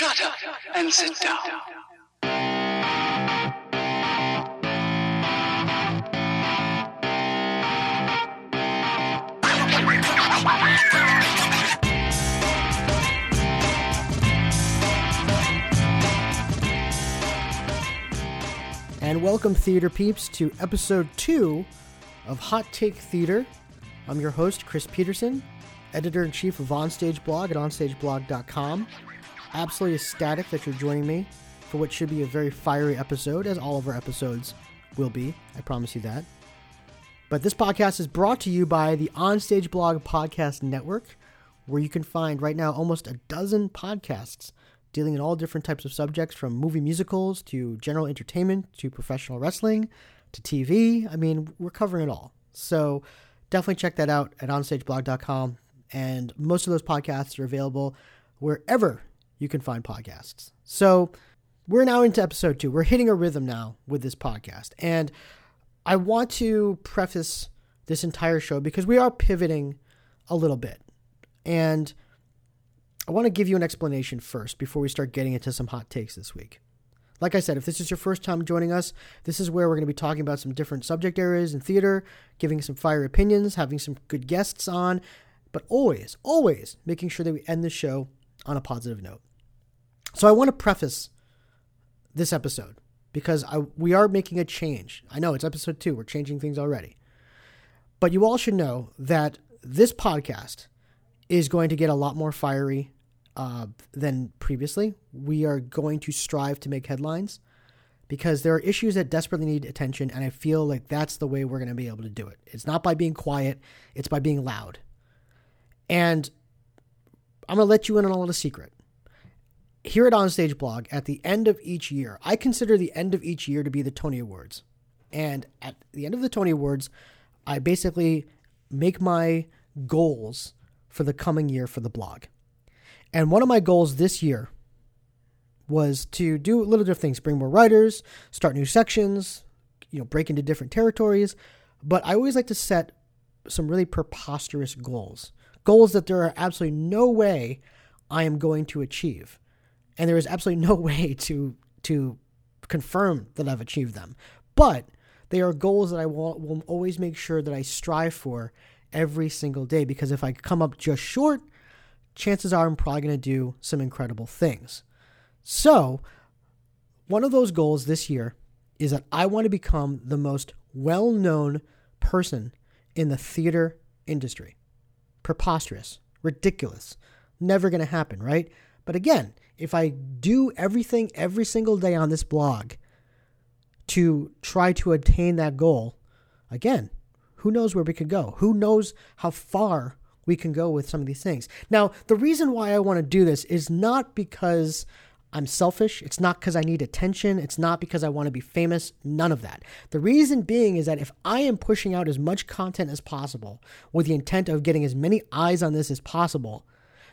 Shut up and sit down. And welcome, theater peeps, to episode two of Hot Take Theater. I'm your host, Chris Peterson, editor in chief of Onstage Blog at onstageblog.com. Absolutely ecstatic that you're joining me for what should be a very fiery episode, as all of our episodes will be. I promise you that. But this podcast is brought to you by the Onstage Blog Podcast Network, where you can find right now almost a dozen podcasts dealing in all different types of subjects from movie musicals to general entertainment to professional wrestling to TV. I mean, we're covering it all. So definitely check that out at onstageblog.com. And most of those podcasts are available wherever you can find podcasts. So we're now into episode two. We're hitting a rhythm now with this podcast. And I want to preface this entire show because we are pivoting a little bit. And I want to give you an explanation first before we start getting into some hot takes this week. Like I said, if this is your first time joining us, this is where we're going to be talking about some different subject areas in theater, giving some fire opinions, having some good guests on, but always, always making sure that we end the show on a positive note. So I want to preface this episode because I, we are making a change. I know it's episode two, we're changing things already. But you all should know that this podcast is going to get a lot more fiery uh, than previously. We are going to strive to make headlines because there are issues that desperately need attention, and I feel like that's the way we're going to be able to do it. It's not by being quiet, it's by being loud. And I'm going to let you in on a little secret. Here at Onstage Blog, at the end of each year, I consider the end of each year to be the Tony Awards. And at the end of the Tony Awards, I basically make my goals for the coming year for the blog. And one of my goals this year was to do a little different things, bring more writers, start new sections, you know, break into different territories. But I always like to set some really preposterous goals. Goals that there are absolutely no way I am going to achieve. And there is absolutely no way to to confirm that I've achieved them. But they are goals that I will, will always make sure that I strive for every single day because if I come up just short, chances are I'm probably going to do some incredible things. So, one of those goals this year is that I want to become the most well known person in the theater industry. Preposterous, ridiculous, never going to happen, right? But again, if I do everything every single day on this blog to try to attain that goal, again, who knows where we could go? Who knows how far we can go with some of these things? Now, the reason why I want to do this is not because I'm selfish. It's not because I need attention. It's not because I want to be famous. None of that. The reason being is that if I am pushing out as much content as possible with the intent of getting as many eyes on this as possible,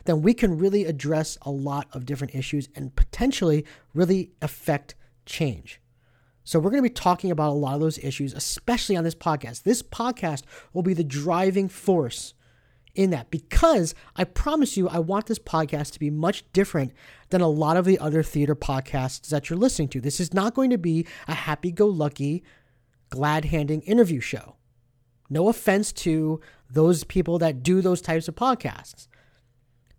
then we can really address a lot of different issues and potentially really affect change. So, we're going to be talking about a lot of those issues, especially on this podcast. This podcast will be the driving force in that because I promise you, I want this podcast to be much different than a lot of the other theater podcasts that you're listening to. This is not going to be a happy go lucky, glad handing interview show. No offense to those people that do those types of podcasts.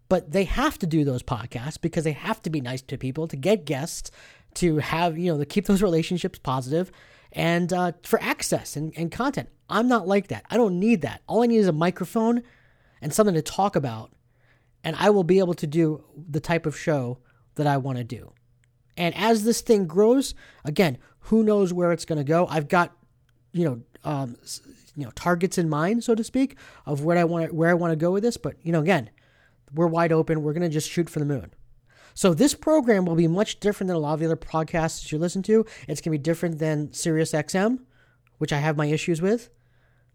But they have to do those podcasts because they have to be nice to people to get guests to have, you know, to keep those relationships positive and uh, for access and, and content. I'm not like that. I don't need that. All I need is a microphone and something to talk about, and I will be able to do the type of show that I want to do. And as this thing grows, again, who knows where it's going to go? I've got, you know, um, you know, targets in mind, so to speak, of where I want where I want to go with this. But you know, again, we're wide open. We're going to just shoot for the moon. So this program will be much different than a lot of the other podcasts that you listen to. It's going to be different than Sirius XM, which I have my issues with.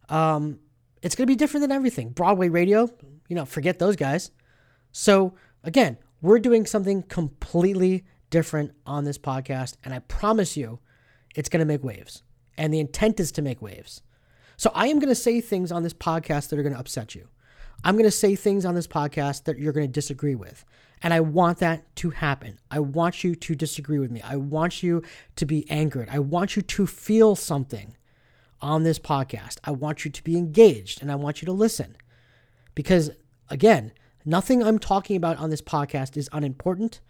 Um, it's going to be different than everything. Broadway radio, you know, forget those guys. So again, we're doing something completely different on this podcast, and I promise you, it's going to make waves. And the intent is to make waves. So I am going to say things on this podcast that are going to upset you. I'm going to say things on this podcast that you're going to disagree with. And I want that to happen. I want you to disagree with me. I want you to be angered. I want you to feel something on this podcast. I want you to be engaged and I want you to listen. Because, again, nothing I'm talking about on this podcast is unimportant.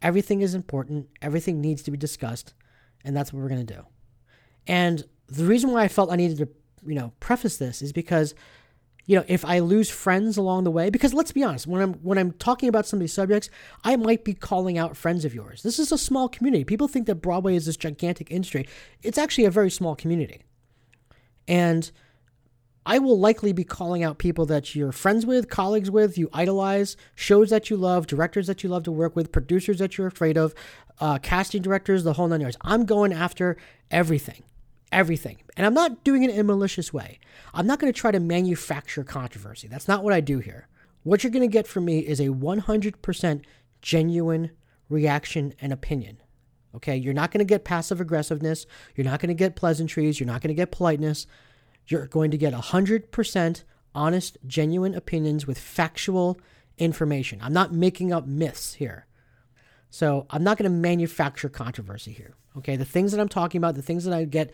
Everything is important. Everything needs to be discussed. And that's what we're going to do. And the reason why I felt I needed to, you know, preface this is because you know, if I lose friends along the way, because let's be honest, when I'm when I'm talking about some of these subjects, I might be calling out friends of yours. This is a small community. People think that Broadway is this gigantic industry. It's actually a very small community. And I will likely be calling out people that you're friends with, colleagues with, you idolize, shows that you love, directors that you love to work with, producers that you're afraid of, uh, casting directors, the whole nine yards. I'm going after everything everything. And I'm not doing it in a malicious way. I'm not going to try to manufacture controversy. That's not what I do here. What you're going to get from me is a 100% genuine reaction and opinion. Okay, you're not going to get passive aggressiveness. You're not going to get pleasantries. You're not going to get politeness. You're going to get 100% honest, genuine opinions with factual information. I'm not making up myths here. So I'm not going to manufacture controversy here. Okay, the things that I'm talking about, the things that I get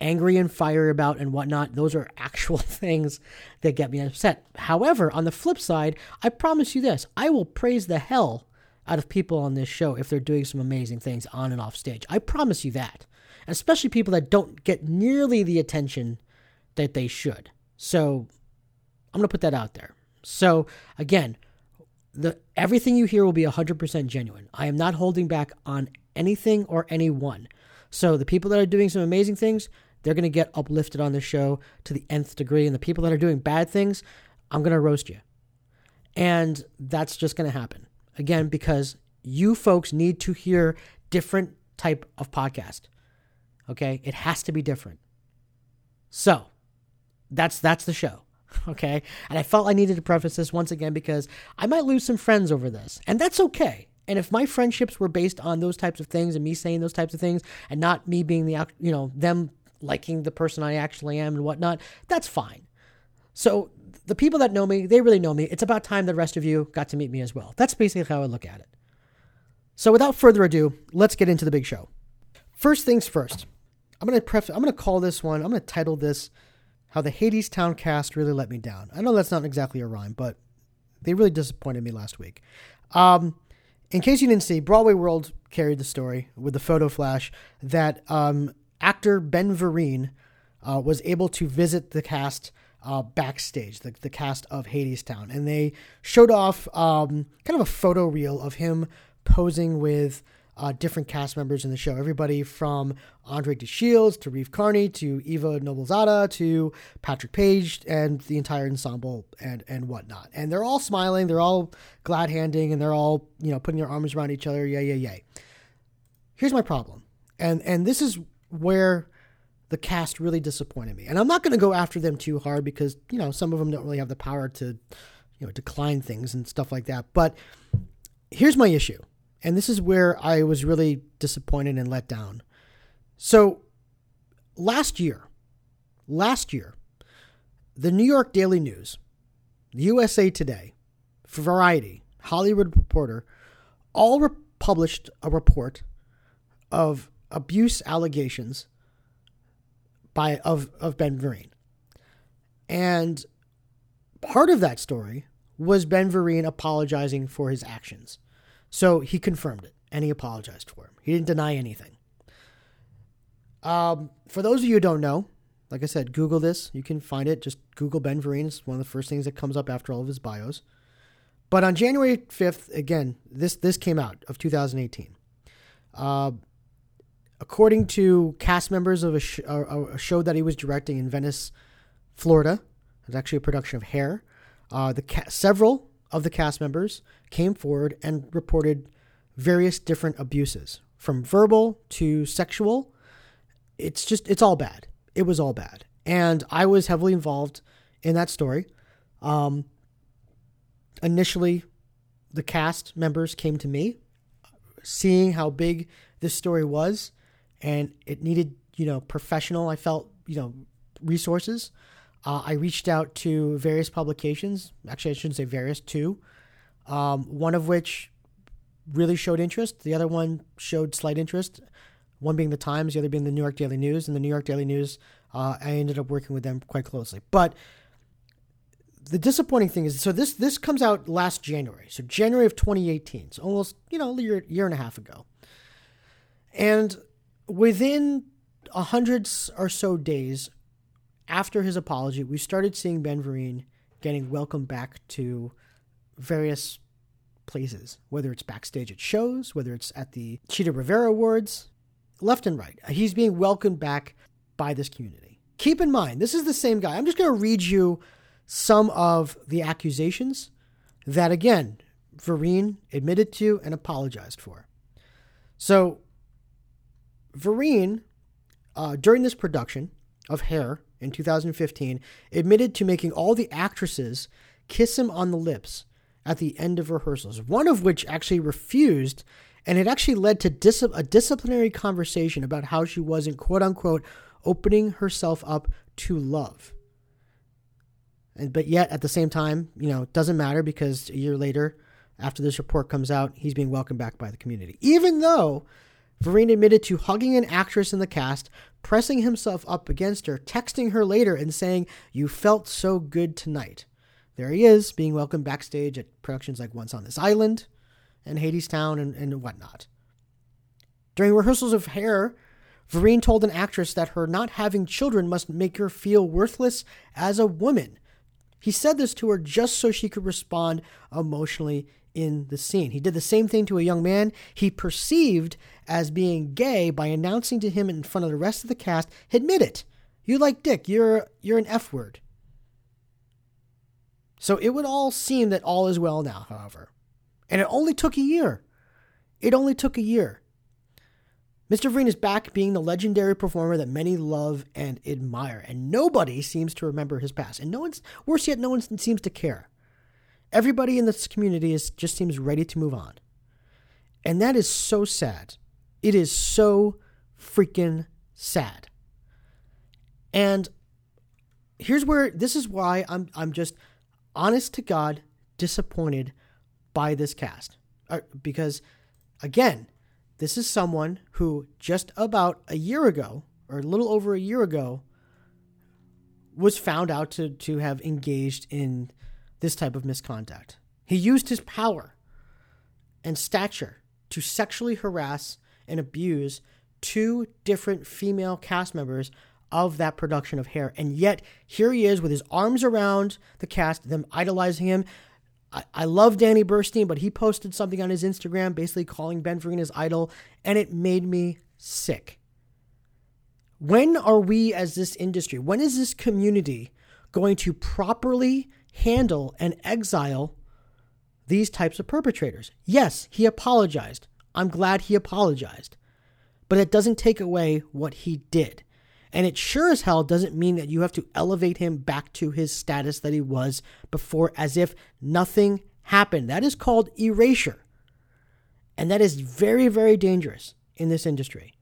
angry and fiery about and whatnot, those are actual things that get me upset. However, on the flip side, I promise you this I will praise the hell out of people on this show if they're doing some amazing things on and off stage. I promise you that. Especially people that don't get nearly the attention that they should. So I'm going to put that out there. So again, the everything you hear will be 100% genuine. I am not holding back on anything or anyone. So the people that are doing some amazing things, they're going to get uplifted on this show to the nth degree. And the people that are doing bad things, I'm going to roast you. And that's just going to happen. Again, because you folks need to hear different type of podcast. Okay? It has to be different. So, that's that's the show. Okay? And I felt I needed to preface this once again because I might lose some friends over this. And that's okay. And if my friendships were based on those types of things and me saying those types of things and not me being the, you know, them liking the person I actually am and whatnot, that's fine. So the people that know me, they really know me. It's about time the rest of you got to meet me as well. That's basically how I look at it. So without further ado, let's get into the big show. First things first. I'm gonna pref- I'm gonna call this one. I'm gonna title this "How the Hadestown Cast Really Let Me Down." I know that's not exactly a rhyme, but they really disappointed me last week. Um, in case you didn't see, Broadway World carried the story with the photo flash that um, actor Ben Vereen uh, was able to visit the cast uh, backstage, the, the cast of Hadestown, and they showed off um, kind of a photo reel of him posing with uh, different cast members in the show. Everybody from Andre de Shields to Reeve Carney to Eva Noblezada to Patrick Page and the entire ensemble and and whatnot. And they're all smiling, they're all glad handing, and they're all you know putting their arms around each other. Yay, yay, yay. Here's my problem, and and this is where the cast really disappointed me. And I'm not going to go after them too hard because you know some of them don't really have the power to you know decline things and stuff like that. But here's my issue and this is where I was really disappointed and let down. So last year, last year, the New York Daily News, USA Today, Variety, Hollywood Reporter, all re- published a report of abuse allegations by of, of Ben Vereen. And part of that story was Ben Vereen apologizing for his actions. So he confirmed it and he apologized for him. He didn't deny anything. Um, for those of you who don't know, like I said, Google this. You can find it. Just Google Ben Vereen. It's one of the first things that comes up after all of his bios. But on January 5th, again, this, this came out of 2018. Uh, according to cast members of a, sh- a, show that he was directing in Venice, Florida, it's actually a production of Hair. Uh, the ca- several of the cast members came forward and reported various different abuses from verbal to sexual. It's just, it's all bad. It was all bad. And I was heavily involved in that story. Um, initially, the cast members came to me, seeing how big this story was, and it needed, you know, professional, I felt, you know, resources. Uh, I reached out to various publications. Actually, I shouldn't say various, two. Um, one of which really showed interest. The other one showed slight interest. One being the Times, the other being the New York Daily News. And the New York Daily News, uh, I ended up working with them quite closely. But the disappointing thing is, so this this comes out last January, so January of 2018, so almost you know a year year and a half ago, and within a hundred or so days after his apology, we started seeing Ben Vereen getting welcomed back to various places, whether it's backstage at shows, whether it's at the Chita Rivera Awards, left and right. He's being welcomed back by this community. Keep in mind, this is the same guy. I'm just going to read you some of the accusations that, again, Vereen admitted to and apologized for. So, Vereen, uh, during this production of Hair in 2015, admitted to making all the actresses kiss him on the lips at the end of rehearsals, one of which actually refused, and it actually led to dis- a disciplinary conversation about how she wasn't, quote unquote, opening herself up to love. And, but yet, at the same time, you know, it doesn't matter because a year later, after this report comes out, he's being welcomed back by the community. Even though Vereen admitted to hugging an actress in the cast, pressing himself up against her, texting her later, and saying, You felt so good tonight. There he is, being welcomed backstage at productions like Once on This Island and Hadestown and, and whatnot. During rehearsals of Hair, Vereen told an actress that her not having children must make her feel worthless as a woman. He said this to her just so she could respond emotionally in the scene. He did the same thing to a young man he perceived as being gay by announcing to him in front of the rest of the cast, "Admit it. You like dick. You're you're an F word." So it would all seem that all is well now, however. And it only took a year. It only took a year. Mr. Vereen is back being the legendary performer that many love and admire, and nobody seems to remember his past. And no one's worse yet, no one seems to care. Everybody in this community is just seems ready to move on. And that is so sad. It is so freaking sad. And here's where this is why I'm I'm just honest to God disappointed by this cast. Uh, because again, this is someone who just about a year ago, or a little over a year ago, was found out to, to have engaged in this type of misconduct. He used his power and stature to sexually harass and abuse two different female cast members of that production of Hair. And yet, here he is with his arms around the cast, them idolizing him. I, love Danny Burstein, but he posted something on his Instagram basically calling Ben Vereen his idol, and it made me sick. When are we, as this industry, when is this community going to properly handle and exile these types of perpetrators? Yes, he apologized. I'm glad he apologized. But it doesn't take away what he did. And it sure as hell doesn't mean that you have to elevate him back to his status that he was before as if nothing happened. That is called erasure. And that is very, very dangerous in this industry.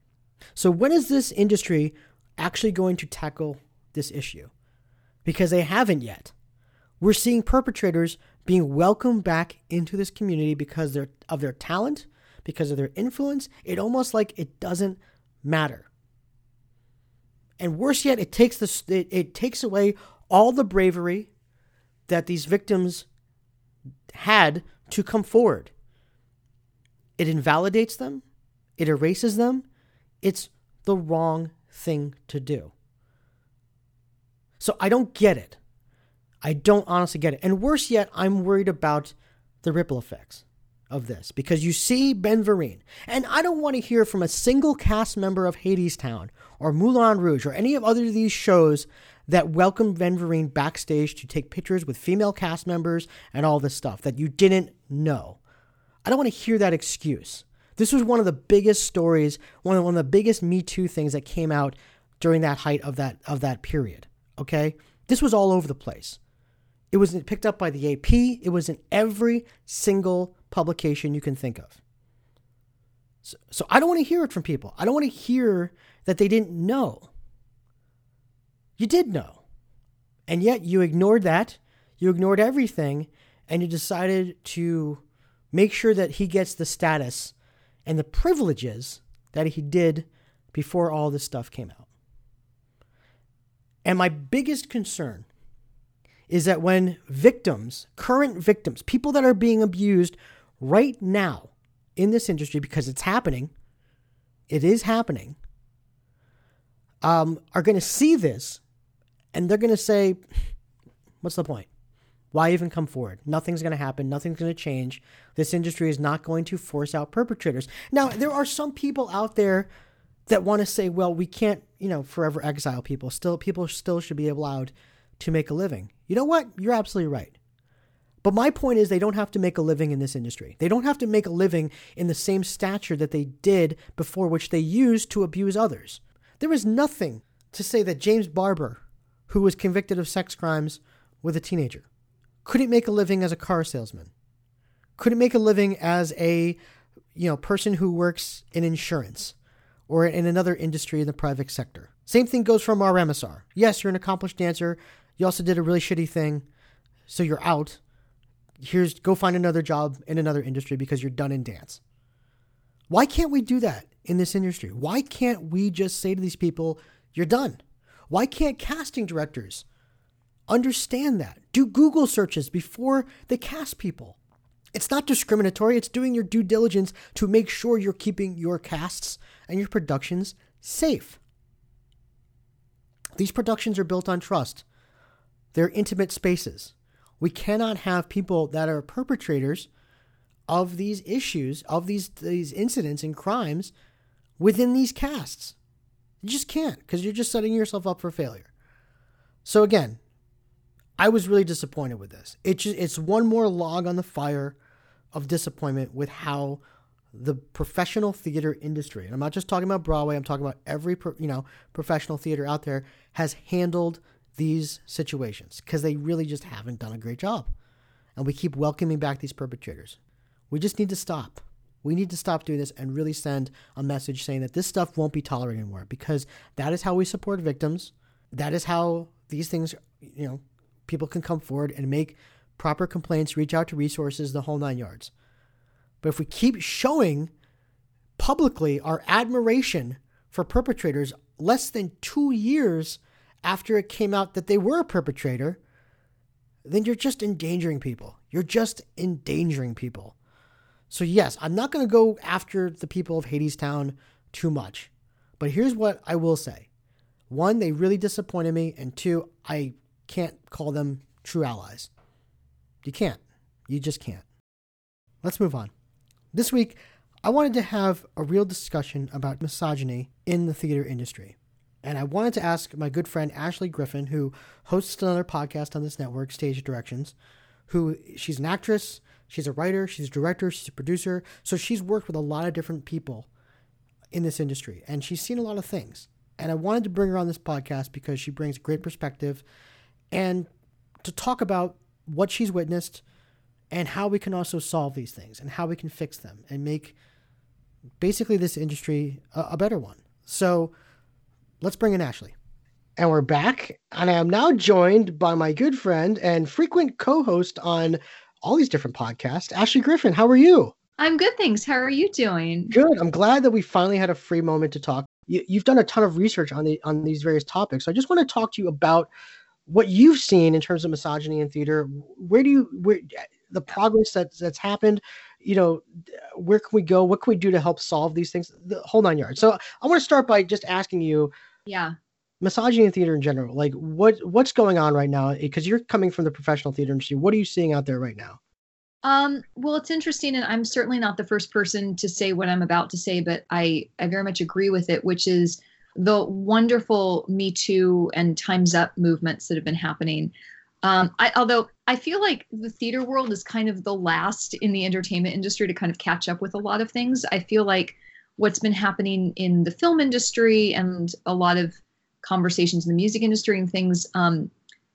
So, when is this industry actually going to tackle this issue? Because they haven't yet. We're seeing perpetrators being welcomed back into this community because of their talent, because of their influence. It almost like it doesn't matter. And worse yet, it takes this it, it takes away all the bravery that these victims had to come forward. It invalidates them, it erases them. It's the wrong thing to do. So I don't get it. I don't honestly get it. And worse yet, I'm worried about the ripple effects of this because you see Ben Vereen, and I don't want to hear from a single cast member of Hadestown or Moulin Rouge or any of other of these shows that welcomed Ben Vereen backstage to take pictures with female cast members and all this stuff that you didn't know. I don't want to hear that excuse. This was one of the biggest stories, one of, one of the biggest Me Too things that came out during that height of that of that period. Okay, this was all over the place. It was picked up by the AP. It was in every single publication you can think of. So, so I don't want to hear it from people. I don't want to hear that they didn't know. You did know. And yet you ignored that. You ignored everything and you decided to make sure that he gets the status and the privileges that he did before all this stuff came out. And my biggest concern is that when victims, current victims, people that are being abused right now in this industry because it's happening, it is happening, um, are going to see this and they're going to say, what's the point? Why even come forward? Nothing's going to happen. Nothing's going to change. This industry is not going to force out perpetrators. Now, there are some people out there that want to say, well, we can't, you know, forever exile people. Still, people still should be allowed to make a living. You know what? You're absolutely right. But my point is, they don't have to make a living in this industry. They don't have to make a living in the same stature that they did before, which they used to abuse others. There is nothing to say that James Barbour, who was convicted of sex crimes with a teenager, couldn't make a living as a car salesman, couldn't make a living as a you know person who works in insurance or in another industry in the private sector. Same thing goes for Ramasar. Yes, you're an accomplished dancer. You also did a really shitty thing, so you're out here's go find another job in another industry because you're done in dance. Why can't we do that in this industry? Why can't we just say to these people, you're done? Why can't casting directors understand that? Do Google searches before they cast people. It's not discriminatory, it's doing your due diligence to make sure you're keeping your casts and your productions safe. These productions are built on trust. They're intimate spaces. We cannot have people that are perpetrators of these issues, of these these incidents and crimes within these casts. You just can't because you're just setting yourself up for failure. So again, I was really disappointed with this. It just, it's one more log on the fire of disappointment with how the professional theater industry, and I'm not just talking about Broadway, I'm talking about every you know professional theater out there has handled these situations because they really just haven't done a great job. And we keep welcoming back these perpetrators. We just need to stop. We need to stop doing this and really send a message saying that this stuff won't be tolerated anymore because that is how we support victims. That is how these things, you know, people can come forward and make proper complaints, reach out to resources, the whole nine yards. But if we keep showing publicly our admiration for perpetrators less than two years after it came out that they were a perpetrator, then you're just endangering people. You're just endangering people. So, yes, I'm not going to go after the people of Hadestown too much. But here's what I will say one, they really disappointed me. And two, I can't call them true allies. You can't. You just can't. Let's move on. This week, I wanted to have a real discussion about misogyny in the theater industry. And I wanted to ask my good friend Ashley Griffin, who hosts another podcast on this network, Stage Directions, who she's an actress, she's a writer, she's a director, she's a producer. So she's worked with a lot of different people in this industry and she's seen a lot of things. And I wanted to bring her on this podcast because she brings great perspective and to talk about what she's witnessed and how we can also solve these things and how we can fix them and make basically this industry a, a better one. So, let's bring in Ashley. And we're back, and I am now joined by my good friend and frequent co host on all these different podcasts, Ashley Griffin. How are you? I'm good, thanks. How are you doing? Good. I'm glad that we finally had a free moment to talk. You, have done a ton of research on the on these various topics. So I just want to talk to you about what you've seen in terms of misogyny in theater. Where do you where the progress that's that's happened? You know, where can we go? What can we do to help solve these things? The whole nine yards. So I want to start by just asking you yeah. Misogyny in theater in general like what what's going on right now? Because you're coming from the professional theater industry. What are you seeing out there right now? Um, well it's interesting and i'm certainly not the first person to say what i'm about to say but i i very much agree with it which is the wonderful me too and times up movements that have been happening. Um, I, although i feel like the theater world is kind of the last in the entertainment industry to kind of catch up with a lot of things. I feel like what's been happening in the film industry and a lot of conversations in the music industry and things um,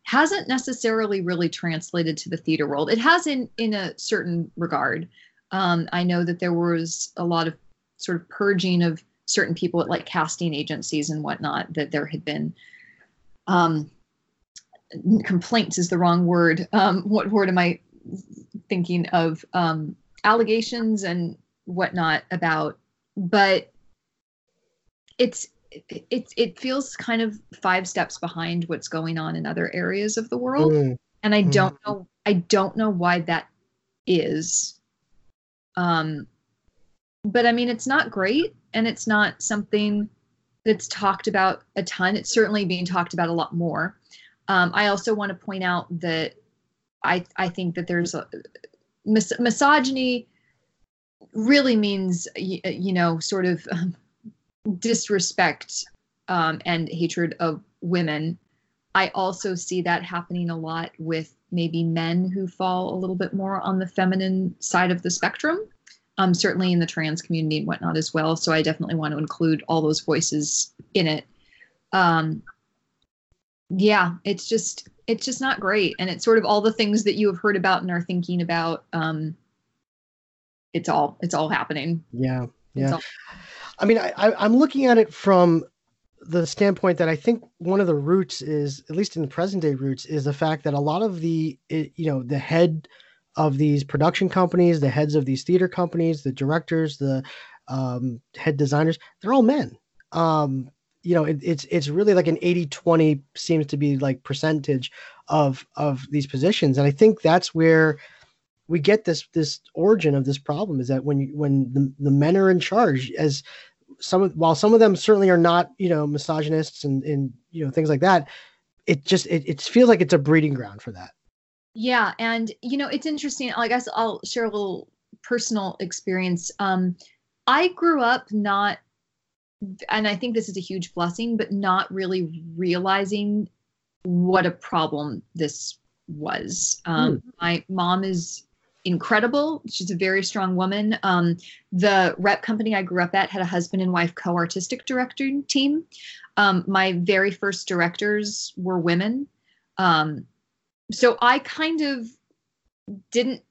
hasn't necessarily really translated to the theater world. It has in in a certain regard. Um, I know that there was a lot of sort of purging of certain people at like casting agencies and whatnot. That there had been um, complaints is the wrong word. Um, what word am I thinking of? Um, allegations and whatnot about, but it's it, it feels kind of five steps behind what's going on in other areas of the world Mm. and i Mhm. don't know i don't know why that is um but i mean it's not great and it's not something that's talked about a ton it's certainly being talked about a lot more um, i also want to point out that i i think that there's a mis- misogyny really means y- you know sort of um, disrespect um, and hatred of women. I also see that happening a lot with maybe men who fall a little bit more on the feminine side of the spectrum, um, certainly in the trans community and whatnot as well. So I definitely want to include all those voices in it. Um, yeah, it's just it's just not great, and it's sort of all the things that you have heard about and are thinking about. Um, it's all it's all happening. Yeah. Yeah. all- I mean, I, I, I'm looking at it from the standpoint that I think one of the roots is, at least in the present day roots, is the fact that a lot of the, it, you know, the head of these production companies, the heads of these theater companies, the directors, the um, head designers, they're all men. Um, you know, it, it's it's really like an 80 20 seems to be like percentage of of these positions. And I think that's where we get this this origin of this problem is that when you, when the, the men are in charge as some of while some of them certainly are not you know misogynists and and you know things like that it just it, it feels like it's a breeding ground for that Yeah, and you know, it's interesting. I guess I'll share a little personal experience. Um, I grew up not, and I think this is a huge blessing, but not really realizing what a problem this was. Um, My mom is incredible. She's a very strong woman. Um, the rep company I grew up at had a husband and wife co-artistic directing team. Um, my very first directors were women. Um, so I kind of didn't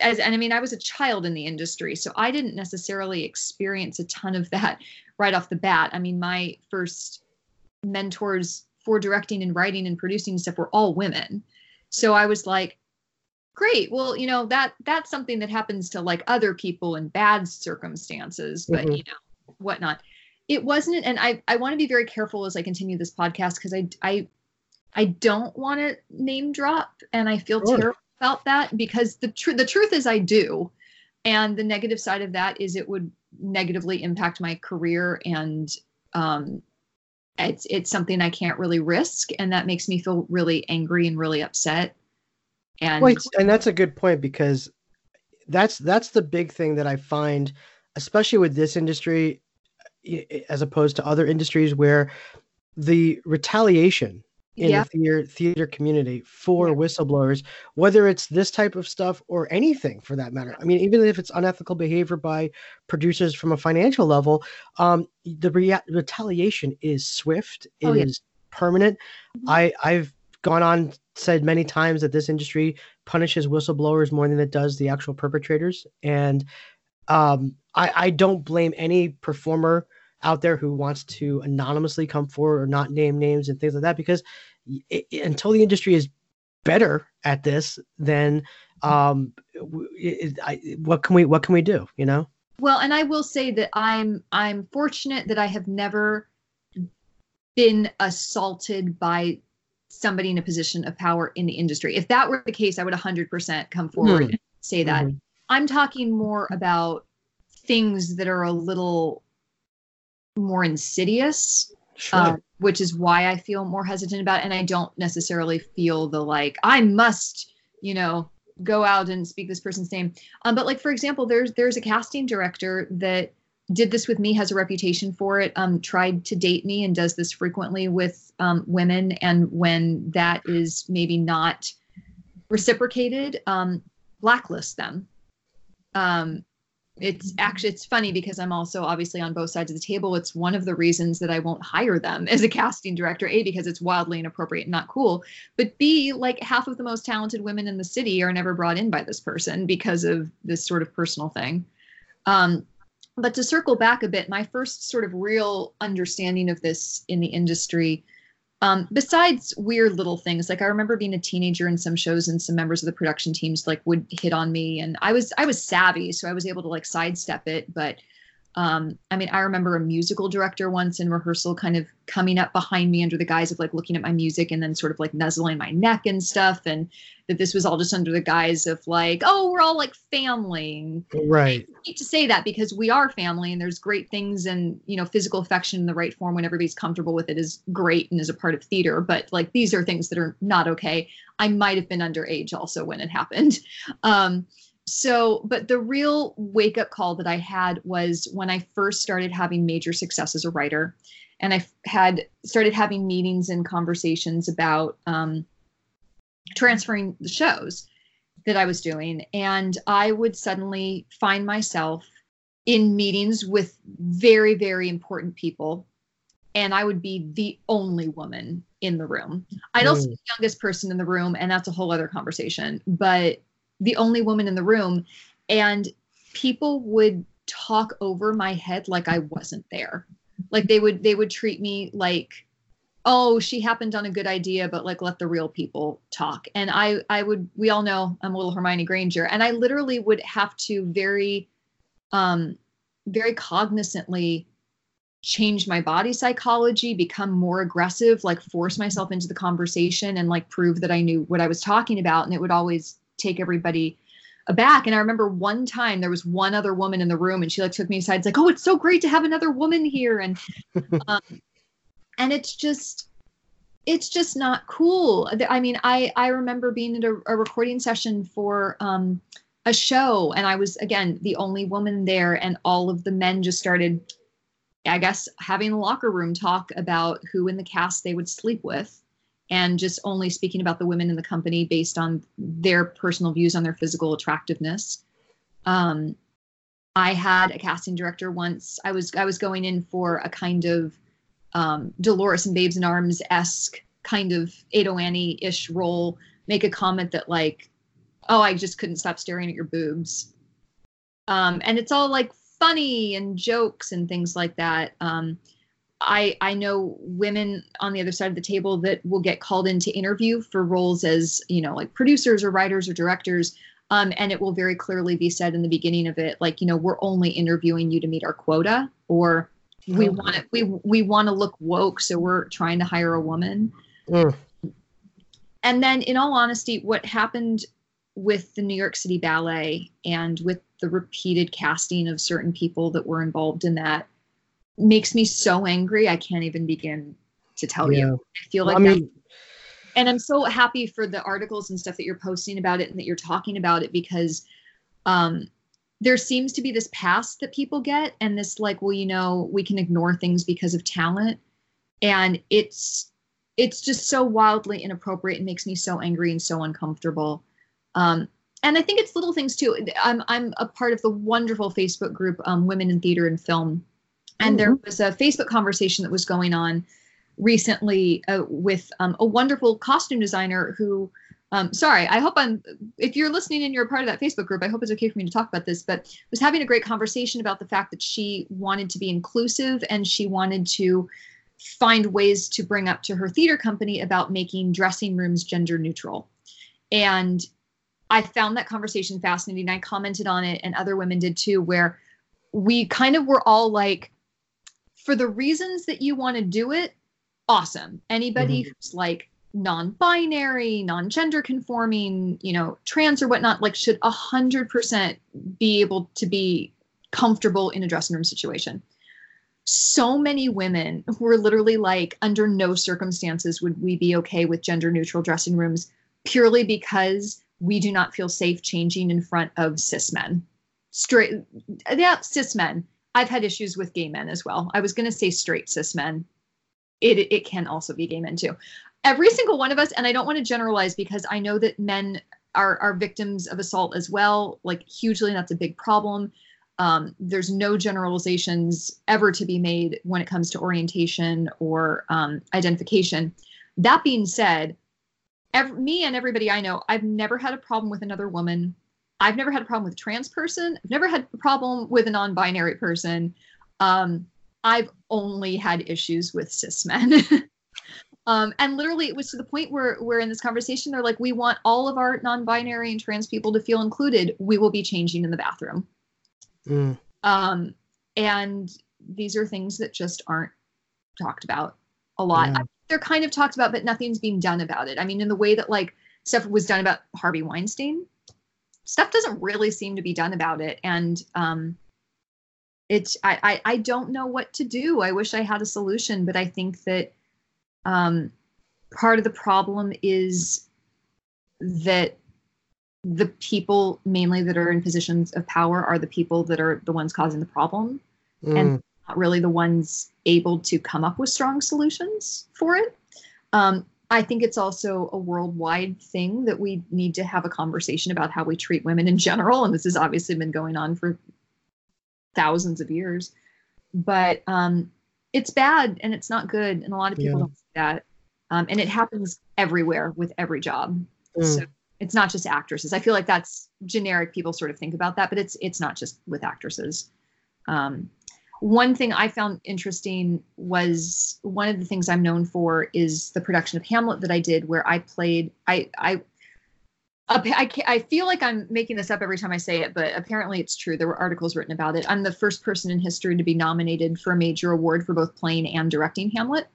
as and I mean I was a child in the industry, so I didn't necessarily experience a ton of that right off the bat. I mean, my first mentors for directing and writing and producing and stuff were all women. So I was like, great. Well, you know, that that's something that happens to like other people in bad circumstances, but Mhm. you know, whatnot. It wasn't, and I I want to be very careful as I continue this podcast because I I I don't want to name drop, and I feel Sure. terrible about that because the truth the truth is I do, and the negative side of that is it would negatively impact my career, and um, it's it's something I can't really risk, and that makes me feel really angry and really upset. And Well, and that's a good point because that's that's the big thing that I find, especially with this industry, as opposed to other industries where the retaliation in yeah, the theater theater community for Yeah. whistleblowers, whether it's this type of stuff or anything for that matter. I mean, even if it's unethical behavior by producers from a financial level, um, the rea- retaliation is swift. It is Oh, yeah. permanent. Mhm. I I've gone on said many times that this industry punishes whistleblowers more than it does the actual perpetrators, and um, I I don't blame any performer out there who wants to anonymously come forward or not name names and things like that because it, it- until the industry is better at this then um it, I, what can we what can we do you know? Well, and I will say that I'm I'm fortunate that I have never been assaulted by somebody in a position of power in the industry. If that were the case, I would 100% come forward Hmm. and say that. Mhm. I'm talking more about things that are a little more insidious, sure uh, which is why I feel more hesitant about it. And I don't necessarily feel the like, I must, you know, go out and speak this person's name. Um, but like, for example, there's there's a casting director that did this with me, has a reputation for it, um, tried to date me and does this frequently with um, women. And when that is maybe not reciprocated, um, blacklist them. Um, it's actually it's funny because I'm also obviously on both sides of the table. It's one of the reasons that I won't hire them as a casting director. A because it's wildly inappropriate and not cool, but B like half of the most talented women in the city are never brought in by this person because of this sort of personal thing. Um, but to circle back a bit, my first sort of real understanding of this in the industry um, besides weird little things, like I remember being a teenager in some shows and some members of the production teams like would hit on me and I was I was savvy, so I was able to like sidestep it. But um, I mean, I remember a musical director once in rehearsal kind of coming up behind me under the guise of like looking at my music and then sort of like nuzzling my neck and stuff. And that this was all just under the guise of like, oh, we're all like family. Right. I hate to say that because we are family and there's great things and, you know, physical affection in the right form when everybody's comfortable with it is great and is a part of theater. But like these are things that are not okay. I might have been underage also when it happened. Um, so but the real wake up call that i had was when i first started having major success as a writer and i had started having meetings and conversations about um, transferring the shows that i was doing and i would suddenly find myself in meetings with very very important people and i would be the only woman in the room. I'd also be the youngest person in the room and that's a whole other conversation but the only woman in the room and people would talk over my head like I wasn't there. Like they would they would treat me like oh she happened on a good idea but like let the real people talk and i i would we all know i'm a little hermione granger and i literally would have to very um very cognizantly change my body psychology become more aggressive like force myself into the conversation and like prove that i knew what i was talking about and it would always take everybody aback. And I remember one time there was one other woman in the room, and she like took me aside. It's like, oh, it's so great to have another woman here, and um, and it's just it's just not cool. I mean, I I remember being at a, a recording session for um, a show, and I was again the only woman there, and all of the men just started. I guess having a locker room talk about who in the cast they would sleep with and just only speaking about the women in the company based on their personal views on their physical attractiveness. Um, I had a casting director once. I was I was going in for a kind of um, Dolores and Babes in Arms esque kind of Ado Annie ish role. Make a comment that like, oh, I just couldn't stop staring at your boobs, um, and it's all like funny and jokes and things like that. Um, I I know women on the other side of the table that will get called in to interview for roles as you know like producers or writers or directors. Um, and it will very clearly be said in the beginning of it, like you know, we're only interviewing you to meet our quota, or we want to we we want to look woke, so we're trying to hire a woman. Mm. And then, in all honesty, what happened with the New York City Ballet and with the repeated casting of certain people that were involved in that makes me so angry. I can't even begin to tell yeah. you. I feel like well, I mean, and I'm so happy for the articles and stuff that you're posting about it and that you're talking about it because um, there seems to be this pass that people get and this like, well, you know, we can ignore things because of talent, and it's it's just so wildly inappropriate and makes me so angry and so uncomfortable. Um, and I think it's little things too. I'm I'm a part of the wonderful Facebook group um, Women in Theater and Film, and there mm-hmm. was a Facebook conversation that was going on recently uh, with um, a wonderful costume designer who um, sorry i hope i'm if you're listening and you're a part of that facebook group i hope it's okay for me to talk about this but was having a great conversation about the fact that she wanted to be inclusive and she wanted to find ways to bring up to her theater company about making dressing rooms gender neutral and i found that conversation fascinating i commented on it and other women did too where we kind of were all like for the reasons that you want to do it, awesome. Anybody mm-hmm. who's like non-binary, non-gender conforming, you know, trans or whatnot, like should a hundred percent be able to be comfortable in a dressing room situation. So many women who are literally like, under no circumstances would we be okay with gender neutral dressing rooms purely because we do not feel safe changing in front of cis men. Straight, yeah, cis men I've had issues with gay men as well. I was going to say straight cis men. It it can also be gay men too. Every single one of us, and I don't want to generalize because I know that men are are victims of assault as well, like hugely, and that's a big problem. Um, there's no generalizations ever to be made when it comes to orientation or um, identification. That being said, every, me and everybody I know, I've never had a problem with another woman I've never had a problem with a trans person. I've never had a problem with a non-binary person. Um, I've only had issues with cis men. Um, and literally, it was to the point where, where in this conversation, they're like, "We want all of our non-binary and trans people to feel included. We will be changing in the bathroom." Mm. Um, and these are things that just aren't talked about a lot. Yeah. I- they're kind of talked about, but nothing's being done about it. I mean, in the way that like stuff was done about Harvey Weinstein, stuff doesn't really seem to be done about it. And um, it's I, I I don't know what to do. I wish I had a solution, but I think that um, part of the problem is that the people mainly that are in positions of power are the people that are the ones causing the problem Mm. And- not really the ones able to come up with strong solutions for it. Um, I think it's also a worldwide thing that we need to have a conversation about how we treat women in general. And this has obviously been going on for thousands of years. But um, it's bad and it's not good. And a lot of people Yeah. don't see that. Um, and it happens everywhere with every job. Mm. So it's not just actresses. I feel like that's generic. People sort of think about that, but it's it's not just with actresses. Um, one thing I found interesting was one of the things I'm known for is the production of Hamlet that I did, where I played. I I I, I feel like I'm making this up every time I say it, but apparently it's true. There were articles written about it. I'm the first person in history to be nominated for a major award for both playing and directing Hamlet.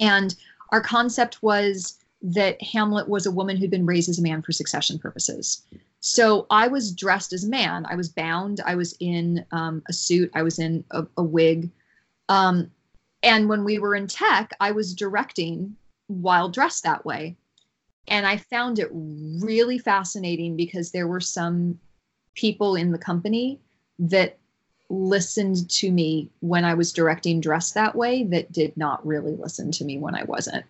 And our concept was that Hamlet was a woman who'd been raised as a man for succession purposes. So I was dressed as a man. I was bound. I was in um, a suit. I was in a, a wig. Um, and when we were in tech, I was directing while dressed that way. And I found it really fascinating because there were some people in the company that listened to me when I was directing dressed that way that did not really listen to me when I wasn't.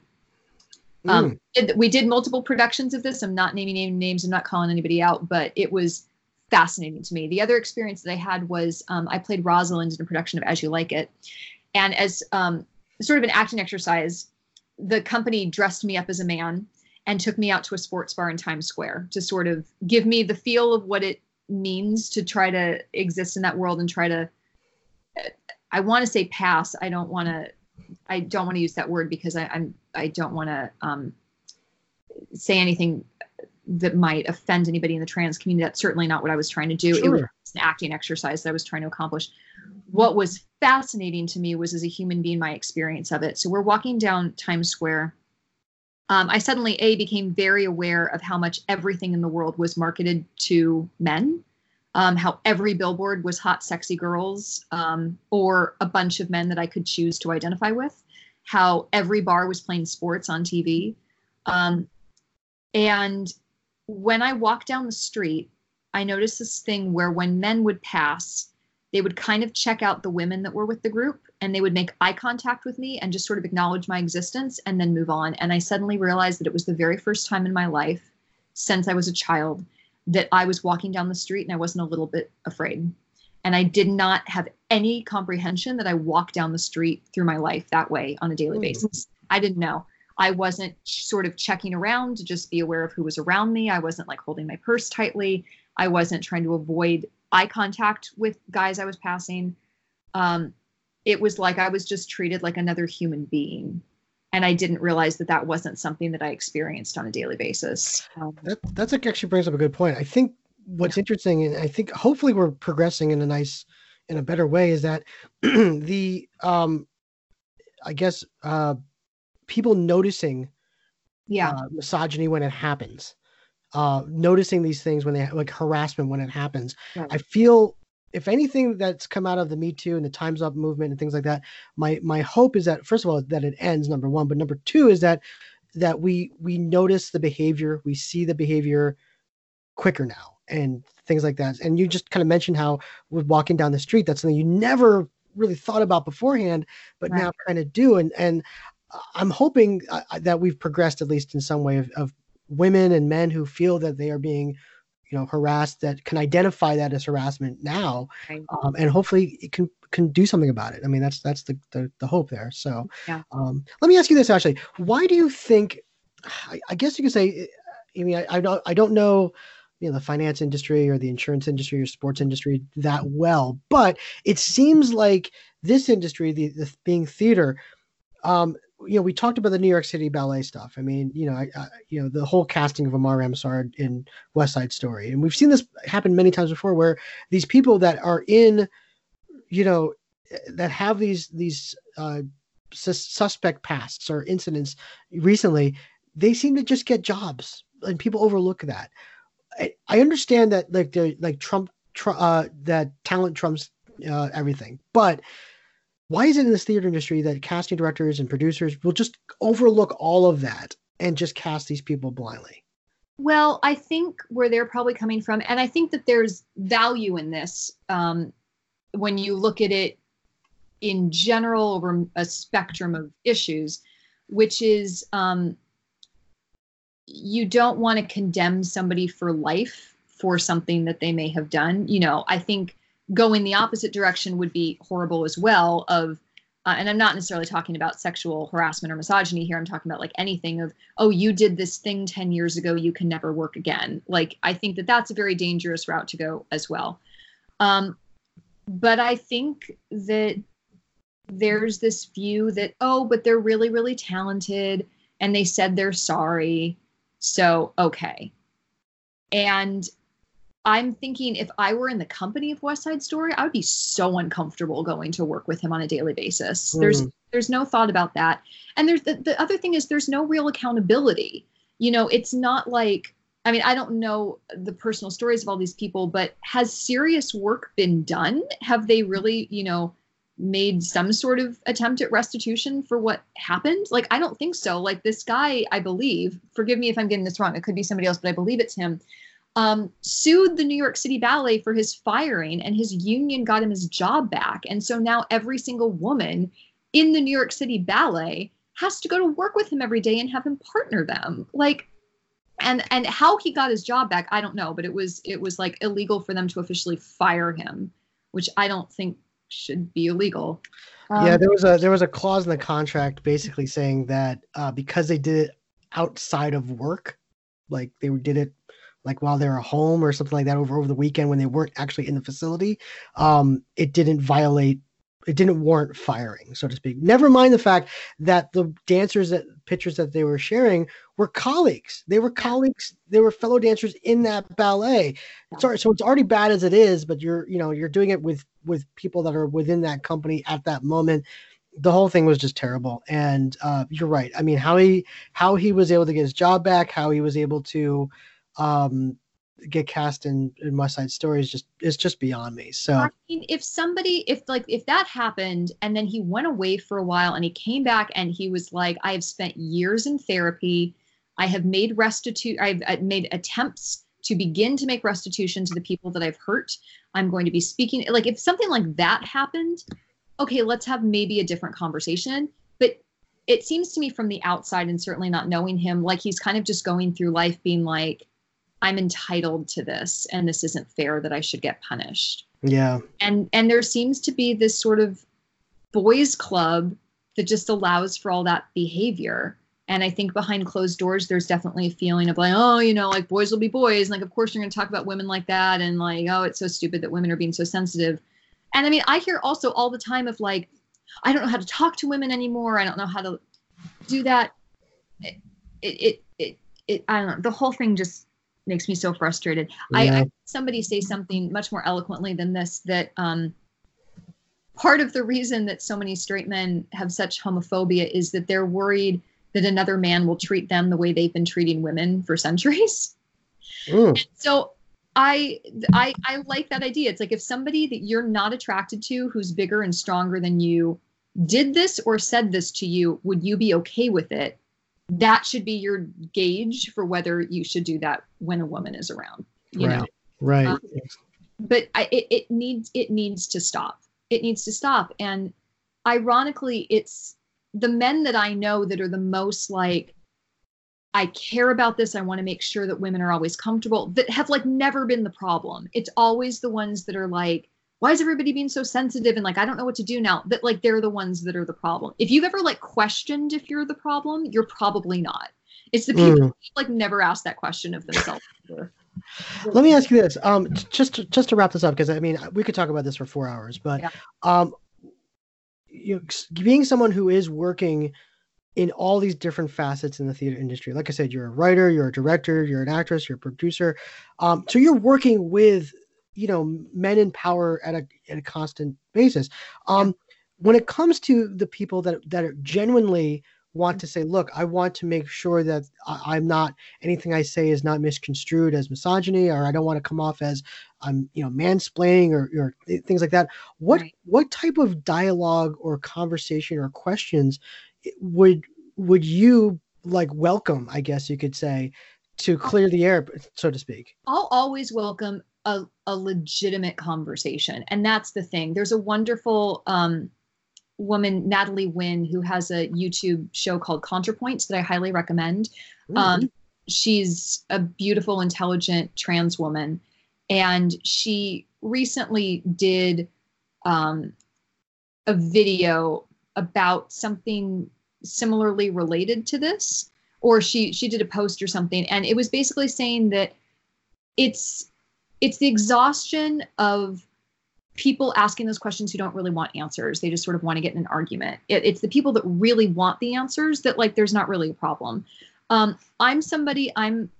Um, Mm. we did multiple productions of this. I'm not naming any names. I'm not calling anybody out, but it was fascinating to me. The other experience that I had was um, I played Rosalind in a production of As You Like It, and as um, sort of an acting exercise, the company dressed me up as a man and took me out to a sports bar in Times Square to sort of give me the feel of what it means to try to exist in that world and try to. I want to say pass. I don't want to. I don't want to use that word because I, I'm. I don't want to um, say anything that might offend anybody in the trans community. That's certainly not what I was trying to do. It was an acting exercise that I was trying to accomplish. What was fascinating to me was, as a human being, my experience of it. So we're walking down Times Square. Um, I suddenly a became very aware of how much everything in the world was marketed to men. Um, how every billboard was hot, sexy girls, um, or a bunch of men that I could choose to identify with. How every bar was playing sports on TV. Um, and when I walked down the street, I noticed this thing where when men would pass, they would kind of check out the women that were with the group and they would make eye contact with me and just sort of acknowledge my existence and then move on. And I suddenly realized that it was the very first time in my life since I was a child that I was walking down the street and I wasn't a little bit afraid. And I did not have any comprehension that I walked down the street through my life that way on a daily Mm. basis. I didn't know. I wasn't sort of checking around to just be aware of who was around me. I wasn't like holding my purse tightly. I wasn't trying to avoid eye contact with guys I was passing. Um, it was like I was just treated like another human being. And I didn't realize that that wasn't something that I experienced on a daily basis. Um, That that's actually brings up a good point. I think what's interesting, and I think hopefully we're progressing in a nice, in a better way, is that the um, I guess uh, people noticing yeah. uh, misogyny when it happens, uh, noticing these things when they like harassment when it happens. Right. I feel if anything that's come out of the Me Too and the Times Up movement and things like that, my my hope is that first of all that it ends number one, but number two is that that we we notice the behavior, we see the behavior quicker now and things like that. And you just kind of mentioned how with walking down the street, that's something you never really thought about beforehand, but Right. now kind of do. And and I'm hoping uh, that we've progressed at least in some way of, of women and men who feel that they are being you know harassed that can identify that as harassment now um, and hopefully it can can do something about it. I mean that's that's the the, the hope there. So Yeah. um, let me ask you this actually. Why do you think i, I guess you could say i mean I, I don't i don't know you know the finance industry or the insurance industry or sports industry that well but it seems like this industry the, the being theater um, you know, we talked about the New York City ballet stuff. I mean, you know, I, I, you know, the whole casting of Amar Ramasar in West Side Story, and we've seen this happen many times before, where these people that are in, you know, that have these these uh, sus- suspect pasts or incidents recently, they seem to just get jobs, and people overlook that. I, I understand that, like the like Trump, tr- uh, that talent trumps uh, everything, but why is it in this theater industry that casting directors and producers will just overlook all of that and just cast these people blindly? Well, I think where they're probably coming from, and I think that there's value in this um, when you look at it in general over a spectrum of issues, which is um, you don't want to condemn somebody for life for something that they may have done. You know, I think going the opposite direction would be horrible as well of uh, and i'm not necessarily talking about sexual harassment or misogyny here. I'm talking about like anything of oh you did this thing 10 years ago you can never work again. Like i think that that's a very dangerous route to go as well. Um, but i think that there's this view that oh but they're really really talented and they said they're sorry. So okay. And I'm thinking if I were in the company of West Side Story, I would be so uncomfortable going to work with him on a daily basis. Mm. There's there's no thought about that. And there's the, the other thing is there's no real accountability. You know, it's not like I mean, I don't know the personal stories of all these people, but has serious work been done? Have they really, you know, made some sort of attempt at restitution for what happened? Like, I don't think so. Like, this guy, I believe, forgive me if I'm getting this wrong, it could be somebody else, but I believe it's him um, sued the New York City Ballet for his firing, and his union got him his job back. And so now every single woman in the New York City Ballet has to go to work with him every day and have him partner them. Like, and and how he got his job back, I don't know, but it was it was like illegal for them to officially fire him, which I don't think should be illegal. Um, yeah, there was a there was a clause in the contract basically saying that uh, because they did it outside of work, like they did it like while they were home or something like that over over the weekend when they weren't actually in the facility, um, it didn't violate. It didn't warrant firing, so to speak. Never mind the fact that the dancers that pictures that they were sharing were colleagues. They were colleagues. They were fellow dancers in that ballet. Sorry, so it's already bad as it is, but you're you know you're doing it with with people that are within that company at that moment the whole thing was just terrible and uh, you're right i mean how he how he was able to get his job back how he was able to um, get cast in, in West Side Story is just is just beyond me. So I mean, if somebody, if like if that happened and then he went away for a while and he came back and he was like, I have spent years in therapy, I have made restitute, I've, I've made attempts to begin to make restitution to the people that I've hurt. I'm going to be speaking like if something like that happened, okay, let's have maybe a different conversation. But it seems to me from the outside and certainly not knowing him, like he's kind of just going through life being like I'm entitled to this and this isn't fair that I should get punished. Yeah. And and there seems to be this sort of boys club that just allows for all that behavior. And I think behind closed doors, there's definitely a feeling of like, oh, you know, like boys will be boys. And like, of course, you're going to talk about women like that. And like, oh, it's so stupid that women are being so sensitive. And I mean, I hear also all the time of like, I don't know how to talk to women anymore. I don't know how to do that. It, it, it, it, it I don't know. The whole thing just makes me so frustrated. Yeah. I, I somebody say something much more eloquently than this that um, part of the reason that so many straight men have such homophobia is that they're worried that another man will treat them the way they've been treating women for centuries. So I I I like that idea. It's like if somebody that you're not attracted to who's bigger and stronger than you did this or said this to you, would you be okay with it? that should be your gauge for whether you should do that when a woman is around you right. know? Right. Um, but I, it, it needs it needs to stop. It needs to stop. And ironically it's the men that i know that are the most like i care about this i want to make sure that women are always comfortable that have like never been the problem. It's always the ones that are like why is everybody being so sensitive? And like i don't know what to do now. That like they're the ones that are the problem. If you've ever like questioned if you're the problem you're probably not it's the people mm. like never ask that question of themselves let me ask you this um just to, just to wrap this up because i mean we could talk about this for four hours but yeah. um you know, being someone who is working in all these different facets in the theater industry. Like I said, you're a writer, you're a director, you're an actress, you're a producer. Um, so you're working with, you know, men in power at a at a constant basis. Um. When it comes to the people that that are genuinely want to say, look, I want to make sure that I, am not anything I say is not misconstrued as misogyny, or I don't want to come off as I'm, you know, mansplaining or, or things like that. What right. what type of dialogue or conversation or questions would would you like welcome? I guess you could say to clear the air, so to speak. I'll always welcome a, a legitimate conversation, and that's the thing. There's a wonderful um, woman Natalie Wynn who has a YouTube show called ContraPoints that I highly recommend. Mm-hmm. Um, she's a beautiful, intelligent trans woman, and she recently did um, a video about something similarly related to this, or she she did a post or something, and it was basically saying that it's it's the exhaustion of people asking those questions who don't really want answers. They just sort of want to get in an argument. It, it's the people that really want the answers that like there's not really a problem. Um, I'm somebody, I'm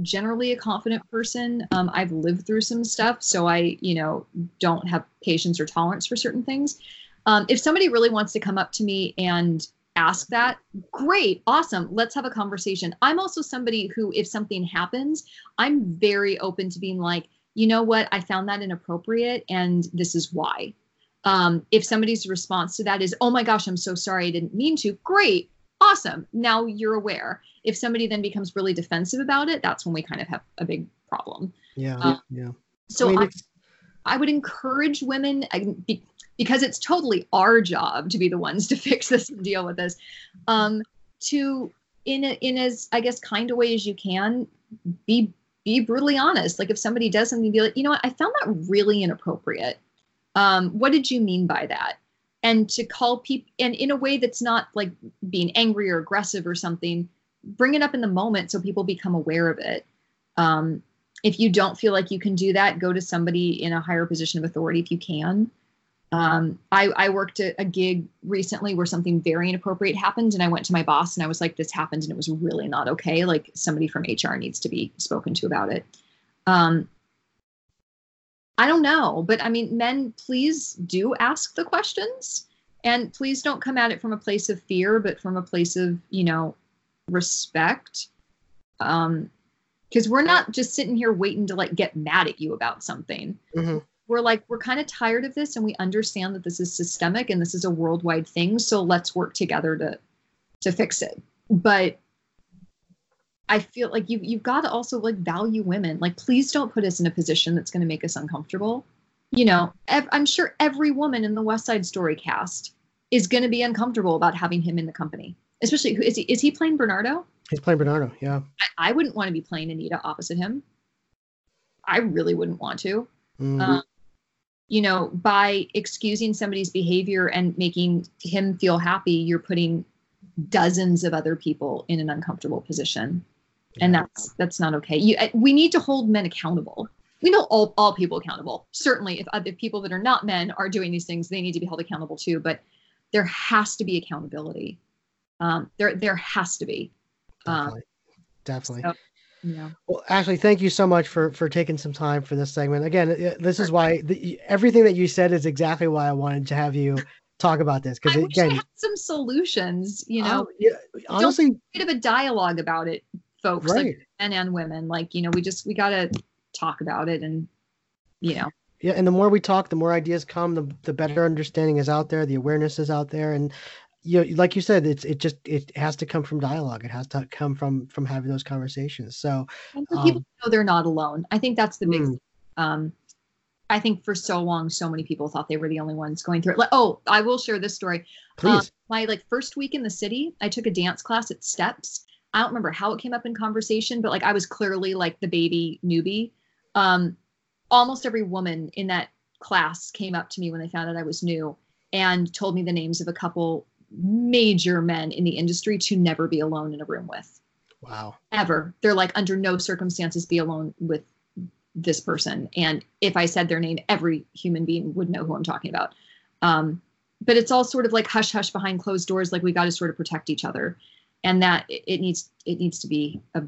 generally a confident person. Um, I've lived through some stuff, so I, you know, don't have patience or tolerance for certain things. Um, if somebody really wants to come up to me and ask that, great, awesome, let's have a conversation. I'm also somebody who, if something happens, I'm very open to being like, you know what, I found that inappropriate and this is why. Um, if somebody's response to that is, oh my gosh, I'm so sorry, I didn't mean to, great, awesome. Now you're aware. If somebody then becomes really defensive about it, that's when we kind of have a big problem. Yeah. Um, yeah. So I, mean, I, I, would encourage women, because it's totally our job to be the ones to fix this and deal with this, um, to, in, a, in as, I guess, kind of way as you can, be be brutally honest. Like if somebody does something, be like, you know what, I found that really inappropriate. Um, what did you mean by that? And to call people, and in a way that's not like being angry or aggressive or something, bring it up in the moment so people become aware of it. Um, if you don't feel like you can do that, go to somebody in a higher position of authority if you can. Um, I, I, worked a, a, gig recently where something very inappropriate happened, and I went to my boss and I was like, "This happened, and it was really not okay. Like somebody from HR needs to be spoken to about it." Um, I don't know, but I mean, men, please do ask the questions, and please don't come at it from a place of fear, but from a place of you know respect. Um, because we're not just sitting here waiting to like get mad at you about something. Mm-hmm we're like we're kind of tired of this and we understand that this is systemic and this is a worldwide thing. So let's work together to to fix it. But i feel like you you've got to also like value women. Like please don't put us in a position that's going to make us uncomfortable. You know ev- i'm sure every woman in the west side story cast is going to be uncomfortable about having him in the company. Especially is he is he playing bernardo? He's playing bernardo yeah. I, I wouldn't want to be playing anita opposite him. I really wouldn't want to. Mm-hmm. um, you know, by excusing somebody's behavior and making him feel happy, you're putting dozens of other people in an uncomfortable position. And that's that's not okay. You, we need to hold men accountable. We know all, all people accountable. Certainly, if other people that are not men are doing these things, they need to be held accountable too. But there has to be accountability. Um, there there has to be. Definitely. Um, Definitely. So, yeah. Well, Ashley, thank you so much for for taking some time for this segment. Again, this is why the, everything that you said is exactly why I wanted to have you talk about this because again, some solutions. You know, um, yeah, honestly, bit of a dialogue about it, folks, right. like men and women. Like you know, we just we got to talk about it, and you know. Yeah, and the more we talk, the more ideas come, the the better understanding is out there, the awareness is out there, and you know, like you said, it's it just it has to come from dialogue. It has to come from from having those conversations. So um, people know they're not alone. I think that's the big. Mm. Um, I think for so long, so many people thought they were the only ones going through it. Like, oh, I will share this story. Um, Please. Um, my like first week in the city, I took a dance class at Steps. I don't remember how it came up in conversation, but like I was clearly like the baby newbie. Um, almost every woman in that class came up to me when they found out I was new and told me the names of a couple major men in the industry to never be alone in a room with. Wow. Ever. They're like, under no circumstances be alone with this person. And if I said their name, every human being would know who I'm talking about. Um, but it's all sort of like hush hush behind closed doors like we got to sort of protect each other and that it, needs it needs to be a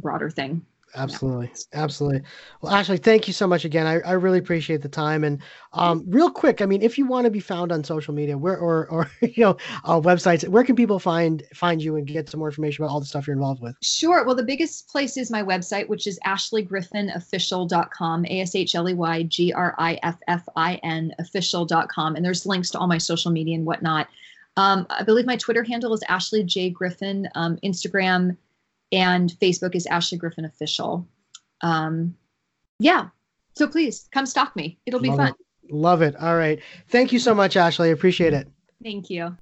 broader thing Absolutely. Absolutely. Well, Ashley, thank you so much again. I, I really appreciate the time. And um, real quick, I mean, if you want to be found on social media, where or or you know, uh, websites, where can people find find you and get some more information about all the stuff you're involved with? Sure. Well, the biggest place is my website, which is ashleygriffinofficial.com, A S H L E Y G R I F F I N official.com. And there's links to all my social media and whatnot. Um, I believe my Twitter handle is Ashley J. Griffin. Um, Instagram and Facebook is Ashley Griffin Official. Um, yeah. So please come stalk me. It'll be Love fun. It. Love it. All right. Thank you so much, Ashley. I appreciate it. Thank you.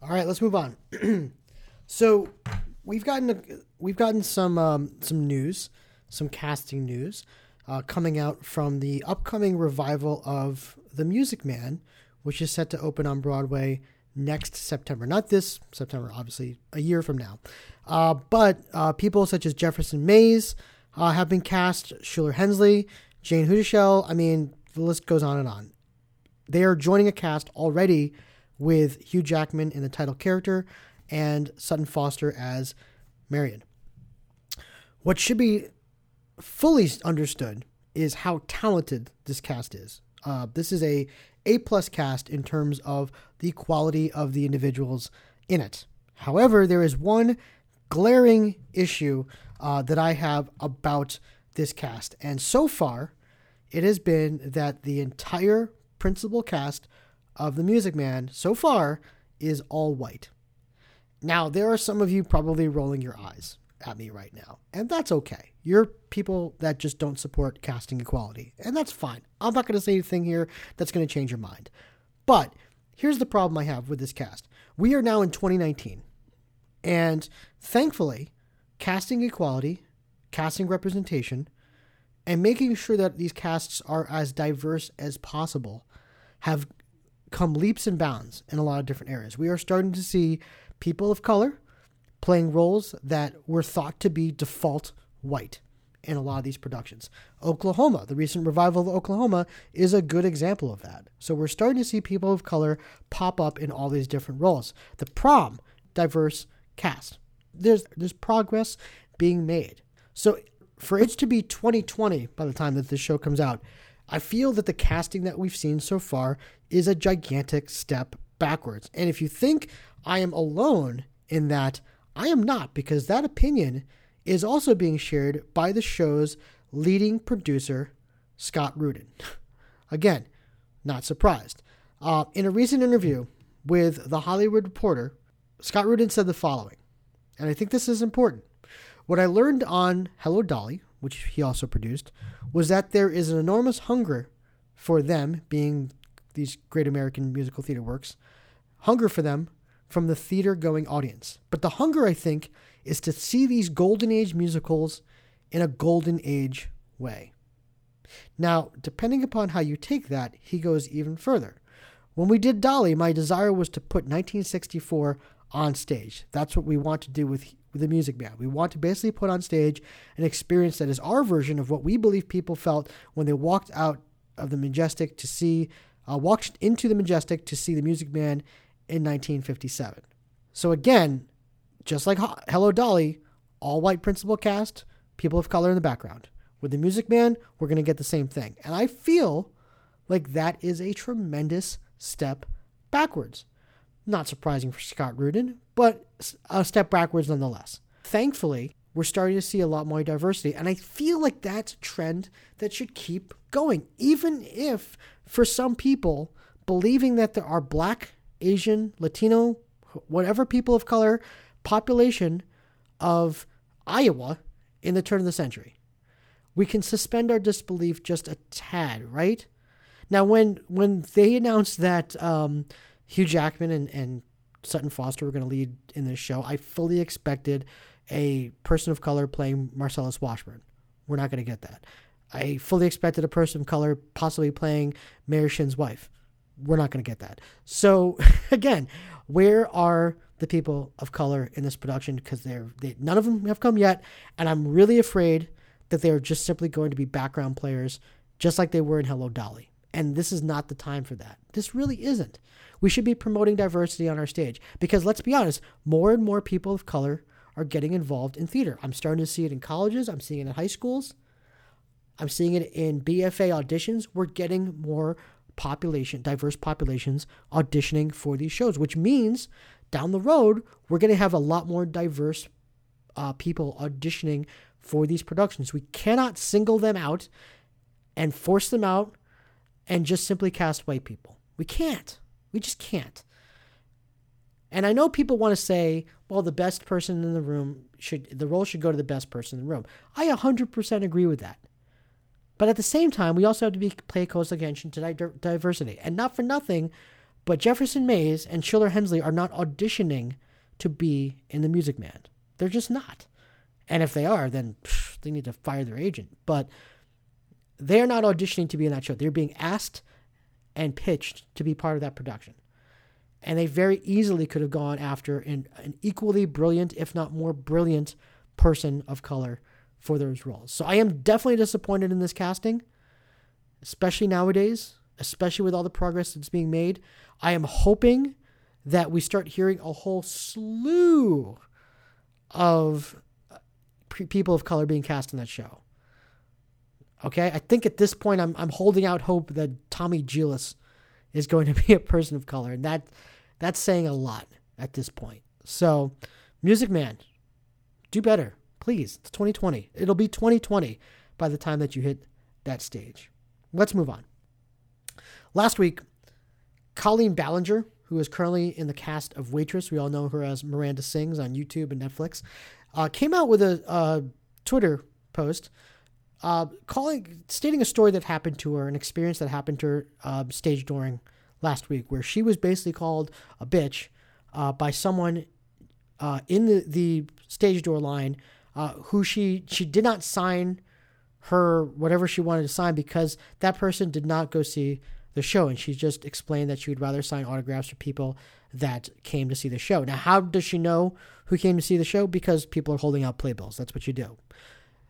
All right, let's move on. so we've gotten a, we've gotten some um, some news, some casting news, uh, coming out from the upcoming revival of The Music Man, which is set to open on Broadway next September. Not this September, obviously, a year from now. Uh, but uh, people such as Jefferson Mays uh, have been cast, Shuler Hensley, Jayne Houdyshell. I mean, the list goes on and on. They are joining a cast already with Hugh Jackman in the title character and Sutton Foster as Marion. What should be fully understood is how talented this cast is. Uh, this is a A plus cast in terms of the quality of the individuals in it. However, there is one glaring issue uh, that I have about this cast, and so far, it has been that the entire principal cast of The Music Man so far is all white. Now, there are some of you probably rolling your eyes at me right now, and that's okay. You're people that just don't support casting equality, and that's fine. I'm not going to say anything here that's going to change your mind. But here's the problem I have with this cast we are now in 2019, and thankfully, casting equality, casting representation, and making sure that these casts are as diverse as possible have come leaps and bounds in a lot of different areas. We are starting to see people of color playing roles that were thought to be default white in a lot of these productions. Oklahoma, the recent revival of Oklahoma, is a good example of that. So we're starting to see people of color pop up in all these different roles. The prom, diverse cast. There's there's progress being made. So for it to be 2020 by the time that this show comes out, I feel that the casting that we've seen so far is a gigantic step backwards. And if you think I am alone in that, I am not, because that opinion is also being shared by the show's leading producer, Scott Rudin. Again, not surprised. Uh, in a recent interview with The Hollywood Reporter, Scott Rudin said the following, and I think this is important. What I learned on Hello Dolly, which he also produced, was that there is an enormous hunger for them, being these great American musical theater works, hunger for them from the theater going audience. But the hunger, I think, is to see these golden age musicals in a golden age way. Now, depending upon how you take that, he goes even further. When we did Dolly, my desire was to put 1964 on stage. That's what we want to do with, with the Music Man. We want to basically put on stage an experience that is our version of what we believe people felt when they walked out of the Majestic to see, uh, walked into the Majestic to see the Music Man in 1957. So again, just like Hello Dolly, all white principal cast, people of color in the background. With the Music Man, we're going to get the same thing. And I feel like that is a tremendous step backwards. Not surprising for Scott Rudin, but a step backwards nonetheless. Thankfully, we're starting to see a lot more diversity. And I feel like that's a trend that should keep going, even if for some people, believing that there are black, Asian, Latino, whatever people of color population of Iowa in the turn of the century. We can suspend our disbelief just a tad, right? Now, when when they announced that um, Hugh Jackman and, and Sutton Foster were going to lead in this show, I fully expected a person of color playing Marcellus Washburn. We're not going to get that. I fully expected a person of color possibly playing Mayor Shinn's wife. We're not going to get that. So, again, where are the people of color in this production? Because they're they, none of them have come yet, and I'm really afraid that they are just simply going to be background players, just like they were in Hello Dolly. And this is not the time for that. This really isn't. We should be promoting diversity on our stage because let's be honest, more and more people of color are getting involved in theater. I'm starting to see it in colleges, I'm seeing it in high schools, I'm seeing it in BFA auditions. We're getting more population, diverse populations auditioning for these shows, which means down the road, we're going to have a lot more diverse uh, people auditioning for these productions. We cannot single them out and force them out and just simply cast white people. We can't. We just can't. And I know people want to say, well, the best person in the room should, the role should go to the best person in the room. I 100% agree with that. But at the same time, we also have to be pay close attention to diversity. And not for nothing, but Jefferson Mays and Shuler Hensley are not auditioning to be in The Music Man. They're just not. And if they are, then pff, they need to fire their agent. But they are not auditioning to be in that show. They're being asked and pitched to be part of that production. And they very easily could have gone after an, an equally brilliant, if not more brilliant, person of color for those roles. So I am definitely disappointed in this casting, especially nowadays, especially with all the progress that's being made. I am hoping that we start hearing a whole slew of uh, people of color being cast in that show. Okay, I think at this point I'm I'm holding out hope that Tommy Djilas is going to be a person of color, and that that's saying a lot at this point. So, Music Man, do better, please. It's 2020. It'll be 2020 by the time that you hit that stage. Let's move on. Last week, Colleen Ballinger, who is currently in the cast of Waitress, we all know her as Miranda Sings on YouTube and Netflix, uh, came out with a Twitter post uh, calling, stating a story that happened to her, an experience that happened to her uh, stage during last week, where she was basically called a bitch uh, by someone uh, in the, the stage door line uh, who she she did not sign her whatever she wanted to sign because that person did not go see the show, and she just explained that she would rather sign autographs for people that came to see the show. Now, how does she know who came to see the show? Because people are holding out playbills. That's what you do.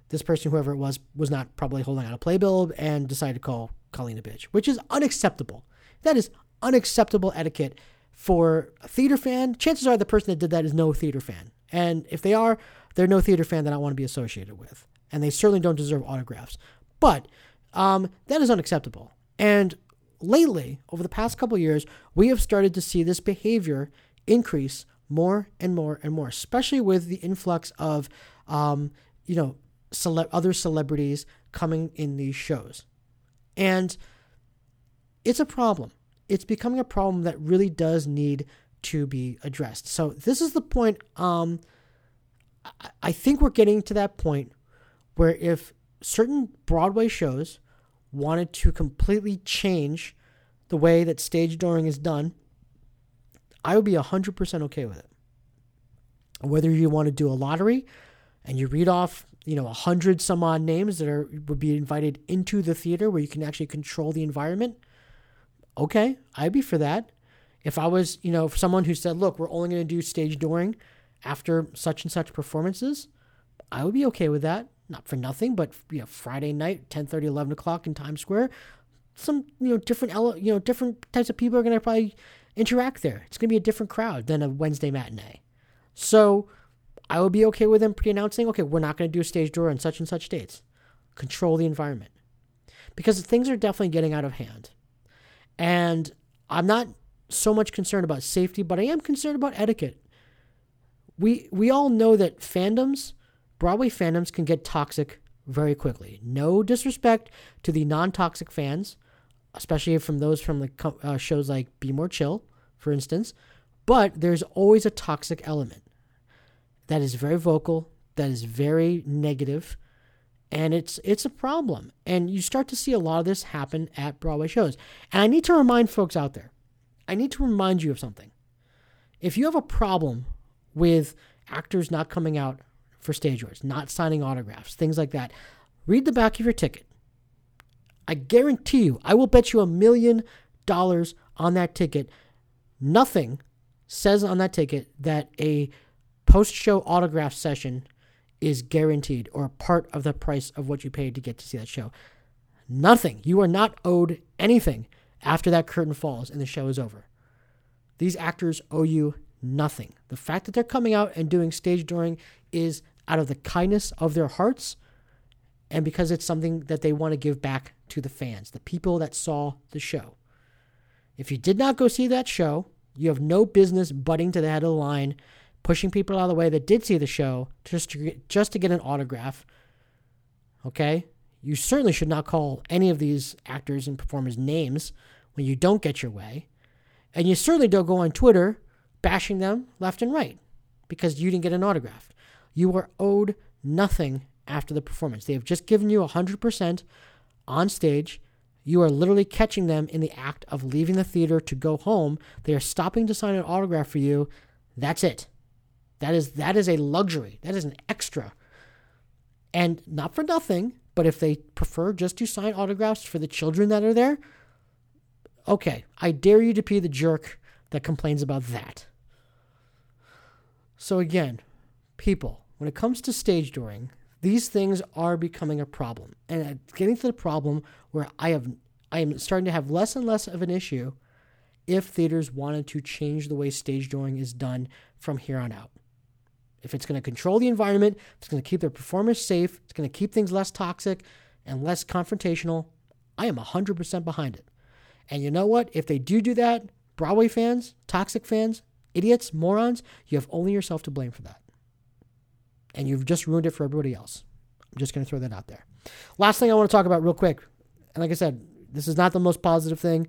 This person, whoever it was, was not probably holding out a playbill and decided to call Colleen a bitch, which is unacceptable. That is unacceptable etiquette for a theater fan. Chances are the person that did that is no theater fan. And if they are, they're no theater fan that I want to be associated with. And they certainly don't deserve autographs. But um, that is unacceptable. And lately, over the past couple years, we have started to see this behavior increase more and more and more, especially with the influx of, um, you know, cele- other celebrities coming in these shows. And it's a problem. It's becoming a problem that really does need to be addressed. So this is the point. Um, I think we're getting to that point where if certain Broadway shows wanted to completely change the way that stage dooring is done, I would be 100% okay with it. Whether you want to do a lottery and you read off, you know, a hundred some odd names that are would be invited into the theater where you can actually control the environment, okay, I'd be for that. If I was, you know, someone who said, look, we're only going to do stage dooring after such and such performances, I would be okay with that not for nothing, but you know, Friday night, 10 30, 11 o'clock in Times Square, some, you know, different, you know, different types of people are going to probably interact there. It's going to be a different crowd than a Wednesday matinee. So I would be okay with them pre announcing, okay, we're not going to do a stage door on such and such dates. Control the environment. Because things are definitely getting out of hand. And I'm not so much concerned about safety, but I am concerned about etiquette. We we all know that fandoms Broadway fandoms can get toxic very quickly. No disrespect to the non toxic fans, especially from those from the uh, shows like Be More Chill, for instance, but there's always a toxic element that is very vocal, that is very negative, and it's it's a problem. And you start to see a lot of this happen at Broadway shows. And I need to remind folks out there, I need to remind you of something. If you have a problem with actors not coming out for stage doors, not signing autographs, things like that. Read the back of your ticket. I guarantee you, I will bet you a million dollars on that ticket. Nothing says on that ticket that a post show autograph session is guaranteed or part of the price of what you paid to get to see that show. nothing. You are not owed anything after that curtain falls and the show is over. These actors owe you nothing. The fact that they're coming out and doing stage dooring is out of the kindness of their hearts and because it's something that they want to give back to the fans, the people that saw the show. If you did not go see that show, you have no business butting to the head of the line, pushing people out of the way that did see the show just to get, just to get an autograph. Okay? You certainly should not call any of these actors and performers names when you don't get your way. And you certainly don't go on Twitter bashing them left and right because you didn't get an autograph. You are owed nothing after the performance. They have just given you 100% on stage. You are literally catching them in the act of leaving the theater to go home. They are stopping to sign an autograph for you. That's it. That is that is a luxury. That is an extra. And not for nothing, but if they prefer just to sign autographs for the children that are there, okay, I dare you to be the jerk that complains about that. So again, people, when it comes to stage dooring, these things are becoming a problem. And it's getting to the problem where I have I am starting to have less and less of an issue if theaters wanted to change the way stage dooring is done from here on out. If it's going to control the environment, it's going to keep their performers safe, it's going to keep things less toxic and less confrontational, I am 100% behind it. And you know what? If they do do that, Broadway fans, toxic fans, idiots, morons, you have only yourself to blame for that and you've just ruined it for everybody else. I'm just going to throw that out there. Last thing I want to talk about real quick, and like I said, this is not the most positive thing,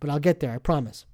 but I'll get there, I promise.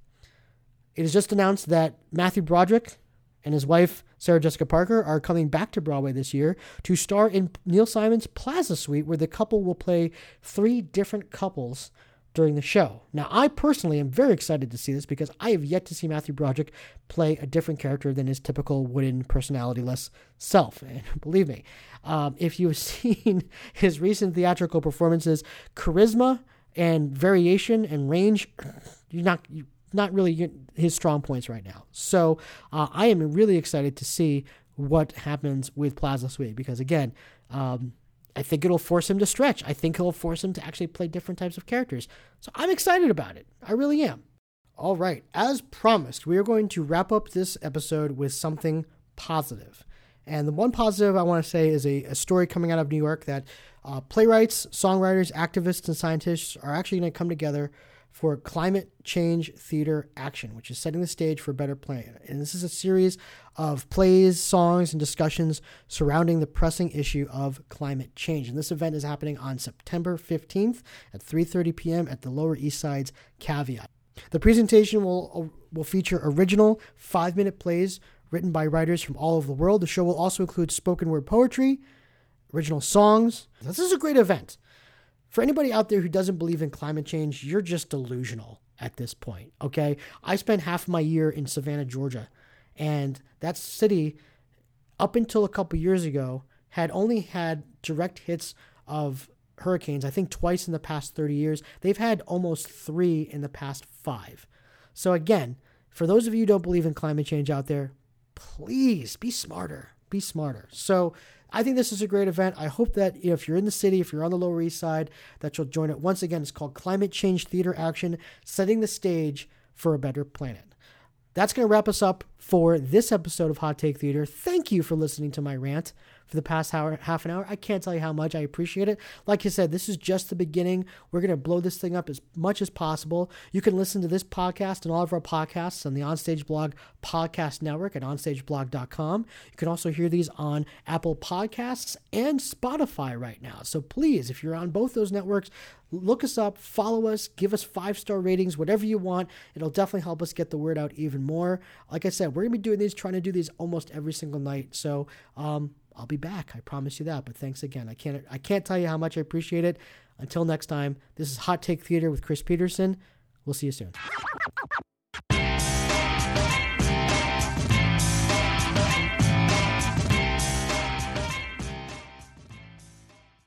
It is just announced that Matthew Broderick and his wife, Sarah Jessica Parker, are coming back to Broadway this year to star in Neil Simon's Plaza Suite, where the couple will play three different couples during the show. Now, I personally am very excited to see this because I have yet to see Matthew Broderick play a different character than his typical wooden, personality-less self. And believe me, um, if you've seen his recent theatrical performances, charisma and variation and range, you're not you not really his strong points right now. So uh, I am really excited to see what happens with Plaza Suite because again. Um, I think it'll force him to stretch. I think it'll force him to actually play different types of characters. So I'm excited about it. I really am. All right, as promised, we are going to wrap up this episode with something positive. And the one positive I want to say is a, a story coming out of New York that uh, playwrights, songwriters, activists, and scientists are actually going to come together for Climate Change Theater Action, which is setting the stage for a better planet. And this is a series of plays, songs, and discussions surrounding the pressing issue of climate change. And this event is happening on September 15th at 3:30 p.m. at the Lower East Side's Caveat. The presentation will will feature original 5-minute plays written by writers from all over the world. The show will also include spoken word poetry, original songs. This is a great event for anybody out there who doesn't believe in climate change, you're just delusional at this point, okay? I spent half my year in Savannah, Georgia, and that city, up until a couple years ago, had only had direct hits of hurricanes, I think twice in the past 30 years. They've had almost three in the past five. So, again, for those of you who don't believe in climate change out there, please be smarter. Be smarter. So, I think this is a great event. I hope that if you're in the city, if you're on the Lower East Side, that you'll join it. Once again, it's called Climate Change Theater Action, setting the stage for a better planet. That's going to wrap us up for this episode of Hot Take Theater. Thank you for listening to my rant for the past hour, half an hour. I can't tell you how much I appreciate it. Like I said, this is just the beginning. We're going to blow this thing up as much as possible. You can listen to this podcast and all of our podcasts on the Onstage Blog Podcast Network at onstageblog.com. You can also hear these on Apple Podcasts and Spotify right now. So please, if you're on both those networks, look us up, follow us, give us five star ratings, whatever you want. It'll definitely help us get the word out even more. Like I said, we're going to be doing these, trying to do these almost every single night. So, um, I'll be back. I promise you that. But thanks again. I can't I can't tell you how much I appreciate it. Until next time, this is Hot Take Theater with Chris Peterson. We'll see you soon.